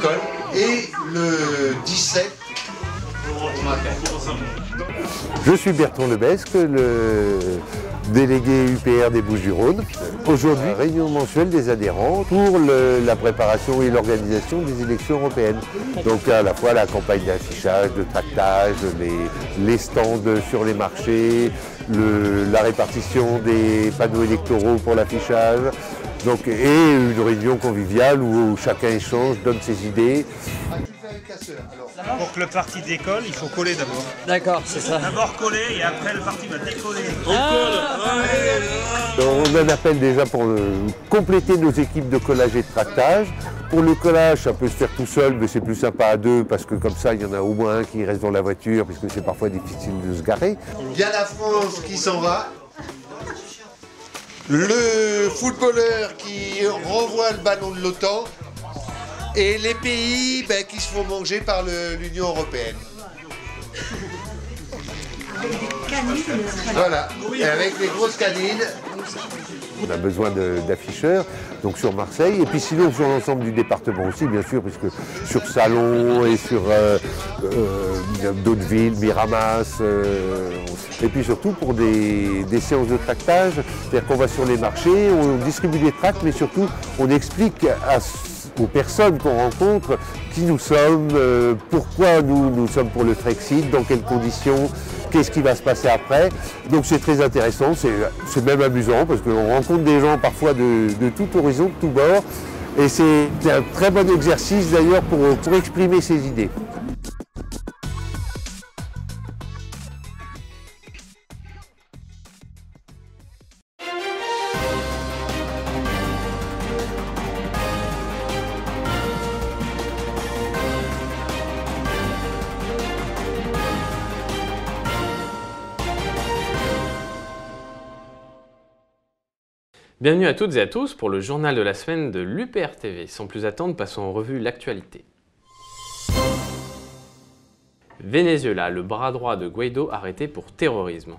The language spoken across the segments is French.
colle. Et le 17, Je suis Bertrand Lebesque, le délégué UPR des Bouches-du-Rhône. Aujourd'hui, réunion mensuelle des adhérents pour la préparation et l'organisation des élections européennes. Donc à la fois la campagne d'affichage, de tractage, les, stands sur les marchés, la répartition des panneaux électoraux pour l'affichage. Donc, et une réunion conviviale où chacun échange, donne ses idées. ah, Pour que le parti décolle, il faut coller d'abord. D'accord, c'est ça. D'abord coller et après le parti va décoller. On en appelle déjà pour euh, compléter nos équipes de collage et de tractage. Pour le collage, ça peut se faire tout seul, mais c'est plus sympa à deux parce que comme ça, il y en a au moins un qui reste dans la voiture, puisque c'est parfois difficile de se garer. il y a la France qui s'en va. Le footballeur qui renvoie le ballon de l'OTAN. Et les pays ben, qui se font manger par l'Union européenne. Voilà, et avec les grosses canines. On a besoin d'afficheurs, donc sur Marseille, et puis sinon sur l'ensemble du département aussi, bien sûr, puisque sur Salon et sur euh, euh, d'autres villes, Miramas, euh, et puis surtout pour des, séances de tractage, c'est-à-dire qu'on va sur les marchés, on distribue des tracts, mais surtout on explique aux personnes qu'on rencontre qui nous sommes, pourquoi nous, nous sommes pour le Frexit, dans quelles conditions, qu'est-ce qui va se passer après. Donc c'est très intéressant, c'est même amusant parce qu'on rencontre des gens parfois de, de tout horizon, de tout bord. Et c'est un très bon exercice d'ailleurs pour, pour exprimer ses idées. Bienvenue à toutes et à tous pour le journal de la semaine de l'UPR TV. Sans plus attendre, passons en revue l'actualité. Venezuela, le bras droit de Guaido arrêté pour terrorisme.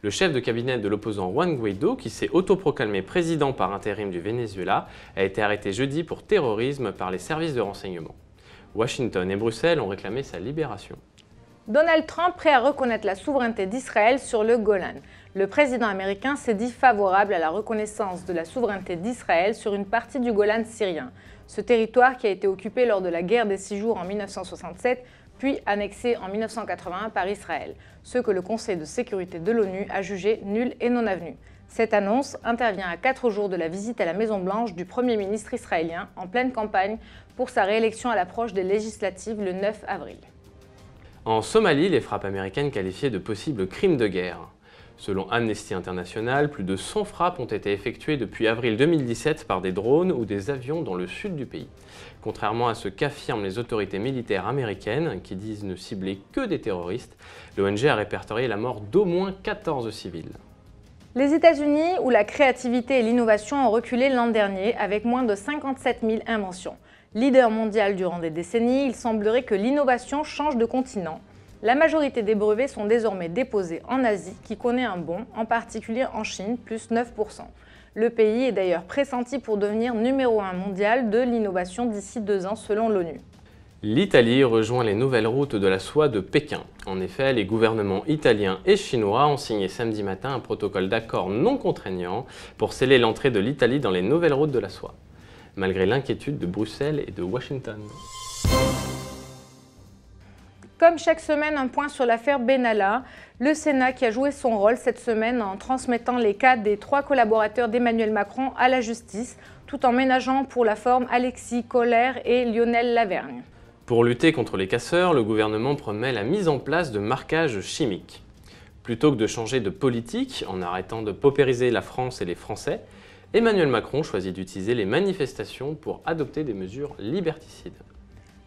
Le chef de cabinet de l'opposant Juan Guaido, qui s'est autoproclamé président par intérim du Venezuela, a été arrêté jeudi pour terrorisme par les services de renseignement. Washington et Bruxelles ont réclamé sa libération. Donald Trump prêt à reconnaître la souveraineté d'Israël sur le Golan. Le président américain s'est dit favorable à la reconnaissance de la souveraineté d'Israël sur une partie du Golan syrien. Ce territoire qui a été occupé lors de la guerre des six jours en 1967, puis annexé en 1981 par Israël, ce que le Conseil de sécurité de l'ONU a jugé nul et non avenu. Cette annonce intervient à quatre jours de la visite à la Maison-Blanche du Premier ministre israélien en pleine campagne pour sa réélection à l'approche des législatives le 9 avril. En Somalie, les frappes américaines qualifiées de possibles crimes de guerre. Selon Amnesty International, plus de 100 frappes ont été effectuées depuis avril 2017 par des drones ou des avions dans le sud du pays. Contrairement à ce qu'affirment les autorités militaires américaines, qui disent ne cibler que des terroristes, l'ONG a répertorié la mort d'au moins 14 civils. Les États-Unis, où la créativité et l'innovation ont reculé l'an dernier avec moins de 57 000 inventions. Leader mondial durant des décennies, il semblerait que l'innovation change de continent. La majorité des brevets sont désormais déposés en Asie, qui connaît un bond, en particulier en Chine, plus 9%. Le pays est d'ailleurs pressenti pour devenir numéro 1 mondial de l'innovation d'ici deux ans, selon l'ONU. L'Italie rejoint les nouvelles routes de la soie de Pékin. En effet, les gouvernements italiens et chinois ont signé samedi matin un protocole d'accord non contraignant pour sceller l'entrée de l'Italie dans les nouvelles routes de la soie, malgré l'inquiétude de Bruxelles et de Washington. Comme chaque semaine, un point sur l'affaire Benalla. Le Sénat qui a joué son rôle cette semaine en transmettant les cas des trois collaborateurs d'Emmanuel Macron à la justice, tout en ménageant pour la forme Alexis Collère et Lionel Lavergne. Pour lutter contre les casseurs, le gouvernement promet la mise en place de marquages chimiques. Plutôt que de changer de politique en arrêtant de paupériser la France et les Français, Emmanuel Macron choisit d'utiliser les manifestations pour adopter des mesures liberticides.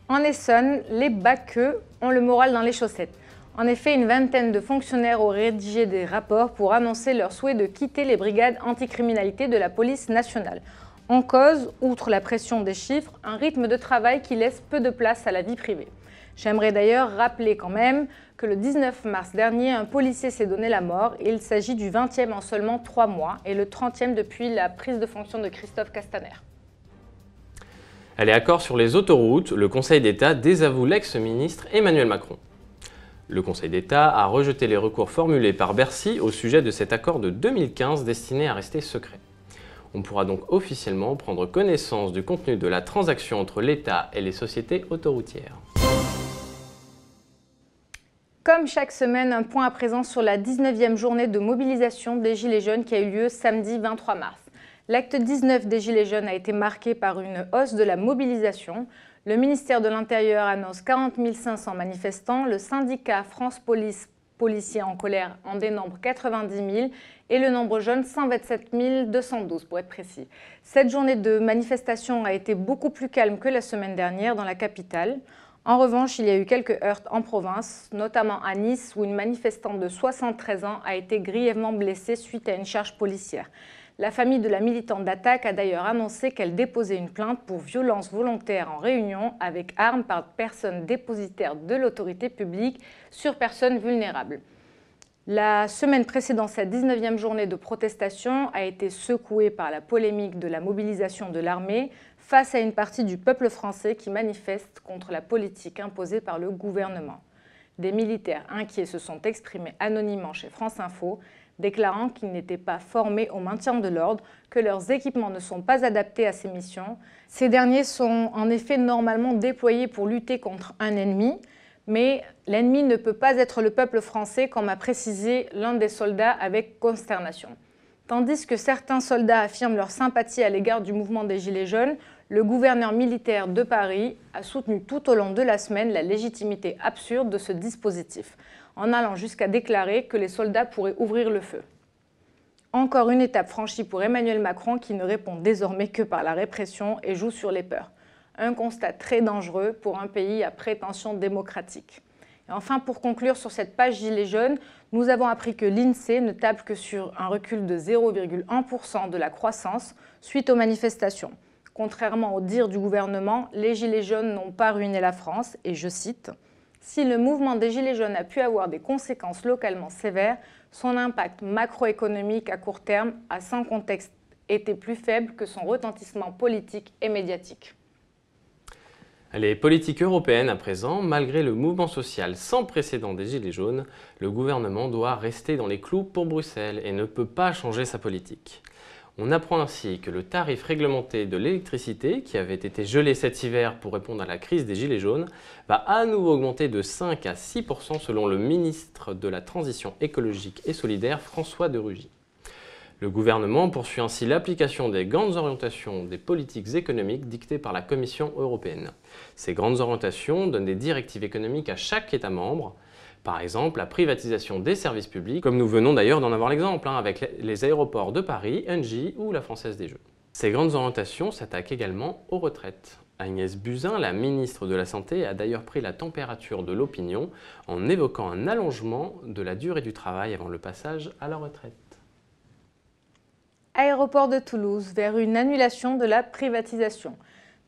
En Essonne, les baqueux ont le moral dans les chaussettes. En effet, une vingtaine de fonctionnaires ont rédigé des rapports pour annoncer leur souhait de quitter les brigades anticriminalité de la police nationale. En cause, outre la pression des chiffres, un rythme de travail qui laisse peu de place à la vie privée. J'aimerais d'ailleurs rappeler quand même que le 19 mars dernier, un policier s'est donné la mort il s'agit du 20e en seulement 3 mois et le 30e depuis la prise de fonction de Christophe Castaner. Elle est accord sur les autoroutes, le Conseil d'État désavoue l'ex-ministre Emmanuel Macron. Le Conseil d'État a rejeté les recours formulés par Bercy au sujet de cet accord de 2015 destiné à rester secret. On pourra donc officiellement prendre connaissance du contenu de la transaction entre l'État et les sociétés autoroutières. Comme chaque semaine, un point à présent sur la 19e journée de mobilisation des Gilets jaunes qui a eu lieu samedi 23 mars. L'acte 19 des Gilets jaunes a été marqué par une hausse de la mobilisation. Le ministère de l'Intérieur annonce 40 500 manifestants, le syndicat France Police policiers en colère en dénombre 90 000 et le nombre jeune 127 212 pour être précis. Cette journée de manifestation a été beaucoup plus calme que la semaine dernière dans la capitale. En revanche, il y a eu quelques heurts en province, notamment à Nice où une manifestante de 73 ans a été grièvement blessée suite à une charge policière. La famille de la militante d'attaque a d'ailleurs annoncé qu'elle déposait une plainte pour violence volontaire en réunion avec armes par personne dépositaire de l'autorité publique sur personnes vulnérables. La semaine précédant cette 19e journée de protestation a été secouée par la polémique de la mobilisation de l'armée face à une partie du peuple français qui manifeste contre la politique imposée par le gouvernement. Des militaires inquiets se sont exprimés anonymement chez France Info déclarant qu'ils n'étaient pas formés au maintien de l'ordre, que leurs équipements ne sont pas adaptés à ces missions. Ces derniers sont en effet normalement déployés pour lutter contre un ennemi, mais l'ennemi ne peut pas être le peuple français, comme a précisé l'un des soldats avec consternation. Tandis que certains soldats affirment leur sympathie à l'égard du mouvement des Gilets jaunes, le gouverneur militaire de Paris a soutenu tout au long de la semaine la légitimité absurde de ce dispositif en allant jusqu'à déclarer que les soldats pourraient ouvrir le feu. Encore une étape franchie pour Emmanuel Macron qui ne répond désormais que par la répression et joue sur les peurs. Un constat très dangereux pour un pays à prétention démocratique. Et enfin, pour conclure sur cette page Gilets jaunes, nous avons appris que l'INSEE ne table que sur un recul de 0,1% de la croissance suite aux manifestations. Contrairement au dire du gouvernement, les Gilets jaunes n'ont pas ruiné la France, et je cite si le mouvement des Gilets jaunes a pu avoir des conséquences localement sévères, son impact macroéconomique à court terme a sans contexte été plus faible que son retentissement politique et médiatique. Les politiques européennes à présent, malgré le mouvement social sans précédent des Gilets jaunes, le gouvernement doit rester dans les clous pour Bruxelles et ne peut pas changer sa politique. On apprend ainsi que le tarif réglementé de l'électricité, qui avait été gelé cet hiver pour répondre à la crise des Gilets jaunes, va à nouveau augmenter de 5 à 6% selon le ministre de la Transition écologique et solidaire François de Rugy. Le gouvernement poursuit ainsi l'application des grandes orientations des politiques économiques dictées par la Commission européenne. Ces grandes orientations donnent des directives économiques à chaque État membre, par exemple, la privatisation des services publics, comme nous venons d'ailleurs d'en avoir l'exemple hein, avec les aéroports de Paris, Engie ou la Française des Jeux. Ces grandes orientations s'attaquent également aux retraites. Agnès Buzyn, la ministre de la Santé, a d'ailleurs pris la température de l'opinion en évoquant un allongement de la durée du travail avant le passage à la retraite. Aéroport de Toulouse vers une annulation de la privatisation.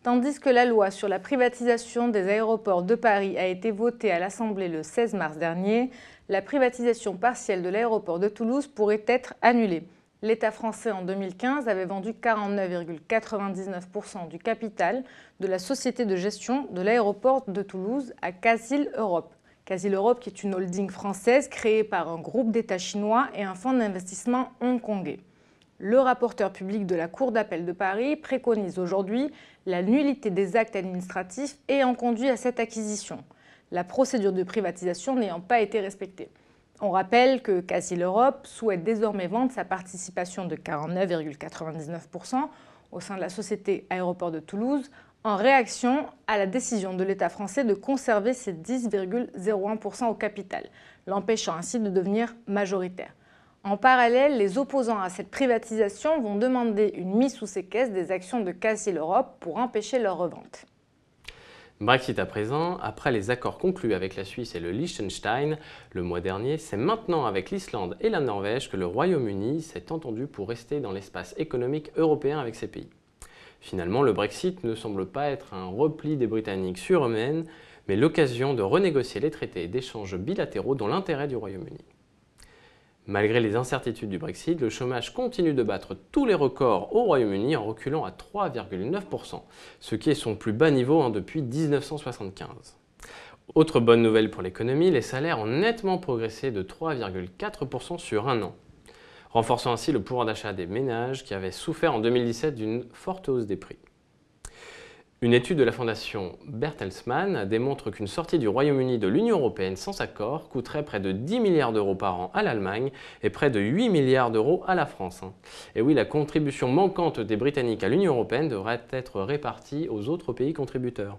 Tandis que la loi sur la privatisation des aéroports de Paris a été votée à l'Assemblée le 16 mars dernier, la privatisation partielle de l'aéroport de Toulouse pourrait être annulée. L'État français en 2015 avait vendu 49,99% du capital de la société de gestion de l'aéroport de Toulouse à Casil Europe. Casil Europe qui est une holding française créée par un groupe d'États chinois et un fonds d'investissement hongkongais. Le rapporteur public de la Cour d'appel de Paris préconise aujourd'hui la nullité des actes administratifs ayant conduit à cette acquisition, la procédure de privatisation n'ayant pas été respectée. On rappelle que Casil Europe souhaite désormais vendre sa participation de 49,99% au sein de la société Aéroport de Toulouse en réaction à la décision de l'État français de conserver ses 10,01% au capital, l'empêchant ainsi de devenir majoritaire. En parallèle, les opposants à cette privatisation vont demander une mise sous séquestre des actions de Casil Europe pour empêcher leur revente. Brexit à présent, après les accords conclus avec la Suisse et le Liechtenstein le mois dernier, c'est maintenant avec l'Islande et la Norvège que le Royaume-Uni s'est entendu pour rester dans l'espace économique européen avec ces pays. Finalement, le Brexit ne semble pas être un repli des Britanniques sur eux-mêmes, mais l'occasion de renégocier les traités d'échanges bilatéraux dans l'intérêt du Royaume-Uni. Malgré les incertitudes du Brexit, le chômage continue de battre tous les records au Royaume-Uni en reculant à 3,9%, ce qui est son plus bas niveau hein, depuis 1975. Autre bonne nouvelle pour l'économie, les salaires ont nettement progressé de 3,4% sur un an, renforçant ainsi le pouvoir d'achat des ménages qui avaient souffert en 2017 d'une forte hausse des prix. Une étude de la fondation Bertelsmann démontre qu'une sortie du Royaume-Uni de l'Union européenne sans accord coûterait près de 10 milliards d'euros par an à l'Allemagne et près de 8 milliards d'euros à la France. Hein. Et oui, la contribution manquante des Britanniques à l'Union européenne devrait être répartie aux autres pays contributeurs.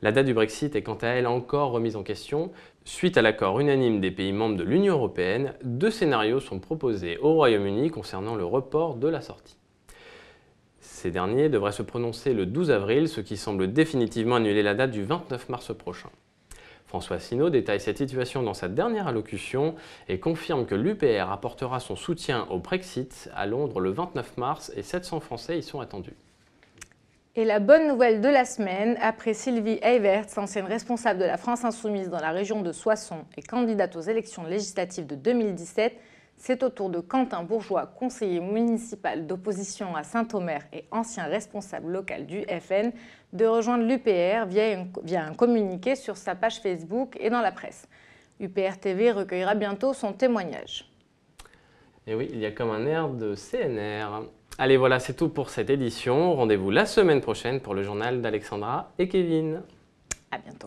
La date du Brexit est quant à elle encore remise en question. Suite à l'accord unanime des pays membres de l'Union européenne, deux scénarios sont proposés au Royaume-Uni concernant le report de la sortie. Ces derniers devraient se prononcer le 12 avril, ce qui semble définitivement annuler la date du 29 mars prochain. François Asselineau détaille cette situation dans sa dernière allocution et confirme que l'UPR apportera son soutien au Brexit à Londres le 29 mars et 700 Français y sont attendus. Et la bonne nouvelle de la semaine, après Sylvie Eyvert, ancienne responsable de la France Insoumise dans la région de Soissons et candidate aux élections législatives de 2017, c'est au tour de Quentin Bourgeois, conseiller municipal d'opposition à Saint-Omer et ancien responsable local du FN, de rejoindre l'UPR via, un communiqué sur sa page Facebook et dans la presse. UPR TV recueillera bientôt son témoignage. Et oui, il y a comme un air de CNR. Allez, voilà, c'est tout pour cette édition. Rendez-vous la semaine prochaine pour le journal d'Alexandra et Kevin. À bientôt.